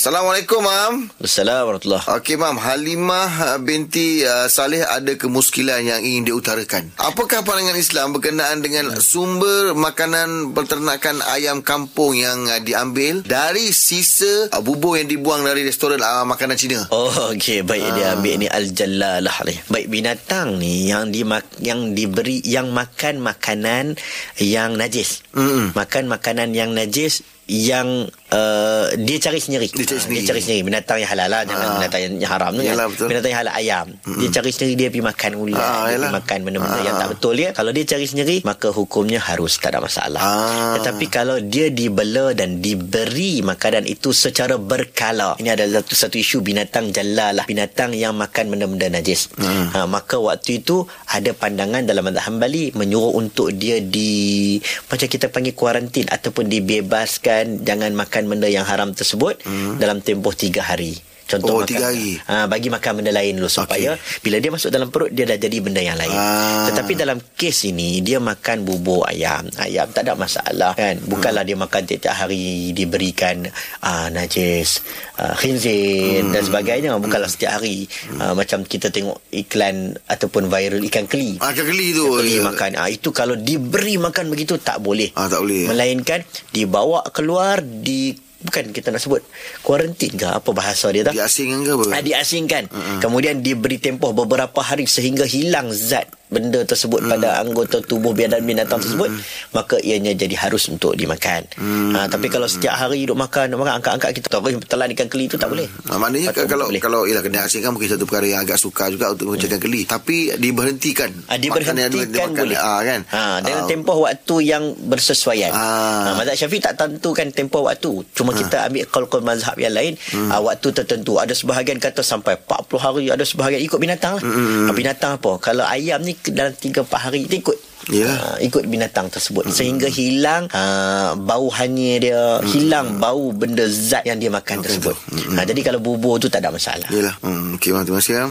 Assalamualaikum, Mam. Assalamualaikum warahmatullahi Okey, Mam. Halimah uh, binti uh, Saleh ada kemuskilan yang ingin diutarakan. Apakah pandangan Islam berkenaan dengan sumber makanan peternakan ayam kampung yang uh, diambil dari sisa uh, bubur yang dibuang dari restoran uh, makanan Cina? Oh okey baik dia ambil ni al-jallalah ni. Baik binatang ni yang di yang diberi yang makan makanan yang najis. Mm-mm. Makan makanan yang najis yang uh, dia cari sendiri. Dia cari Ah, sendiri. Dia cari sendiri binatang yang halal lah jangan Ah. binatang yang, yang haram tu Yalah, kan. betul. Binatang yang halal ayam. Dia cari sendiri dia pergi makan ulat, Ah, dia yalah. pergi makan benda-benda Ah. yang tak betul dia. Kalau dia cari sendiri maka hukumnya harus tak ada masalah. Ah. Tetapi kalau dia dibela dan diberi makanan itu secara berkala. Ini adalah satu satu isu binatang jalalah, binatang yang makan benda-benda najis. Hmm. Ha, maka waktu itu ada pandangan dalam mazhab Hambali menyuruh untuk dia di macam kita panggil kuarantin ataupun dibebaskan jangan makan benda yang haram tersebut dalam tempoh tiga hari. Hmm. Oh, Contoh makan, tiga hari. Ha, bagi makan benda lain dulu supaya bila dia masuk dalam perut dia dah jadi benda yang lain. Ah. Tetapi dalam kes ini dia makan bubur ayam. Ayam tak ada masalah kan. Bukanlah dia makan tiap-tiap hari diberikan uh, najis, uh, khinzir dan sebagainya. Bukanlah setiap hari. Uh, macam kita tengok iklan ataupun viral ikan keli. Ah, ikan keli tu. Keli Ya. makan. Ah itu kalau diberi makan begitu tak boleh. Ah, tak boleh. Melainkan dibawa keluar di bukan kita nak sebut kuarantin ke apa bahasa dia tak? Diasingkan ke apa? Ah, diasingkan. Uh-huh. Kemudian diberi tempoh beberapa hari sehingga hilang zat benda tersebut uh-huh. pada anggota tubuh binatang tersebut, maka ianya jadi harus untuk dimakan. Uh-huh. Ha, tapi kalau setiap hari duduk makan, duduk makan, angkat-angkat kita tahu telan ikan keli itu tak boleh. Ah, maknanya Patut kalau boleh. kalau ialah kena asingkan mungkin satu perkara yang agak sukar juga untuk mengucapkan keli tapi diberhentikan yang diberhentikan dimakan, boleh. ah, kan Ha, dengan Ah, tempoh waktu yang bersesuaian. Ah. Ha, mazhab Syafi'i tak tentukan tempoh waktu. Cuma kita ambil qaul-qaul mazhab yang lain, Hmm. ah, waktu tertentu. Ada sebahagian kata sampai 40 hari, ada sebahagian ikut binatang lah. Hmm. Ah, binatang apa? Kalau ayam ni dalam 3-4 hari dia ikut. Yalah. Ah, ikut binatang tersebut Hmm. sehingga hilang ah, bau hanya dia, hilang bau benda zat yang dia makan Makan tersebut. Hmm. Ha, jadi kalau bubur tu tak ada masalah. Yalah. Hmm, okey. Terima kasih.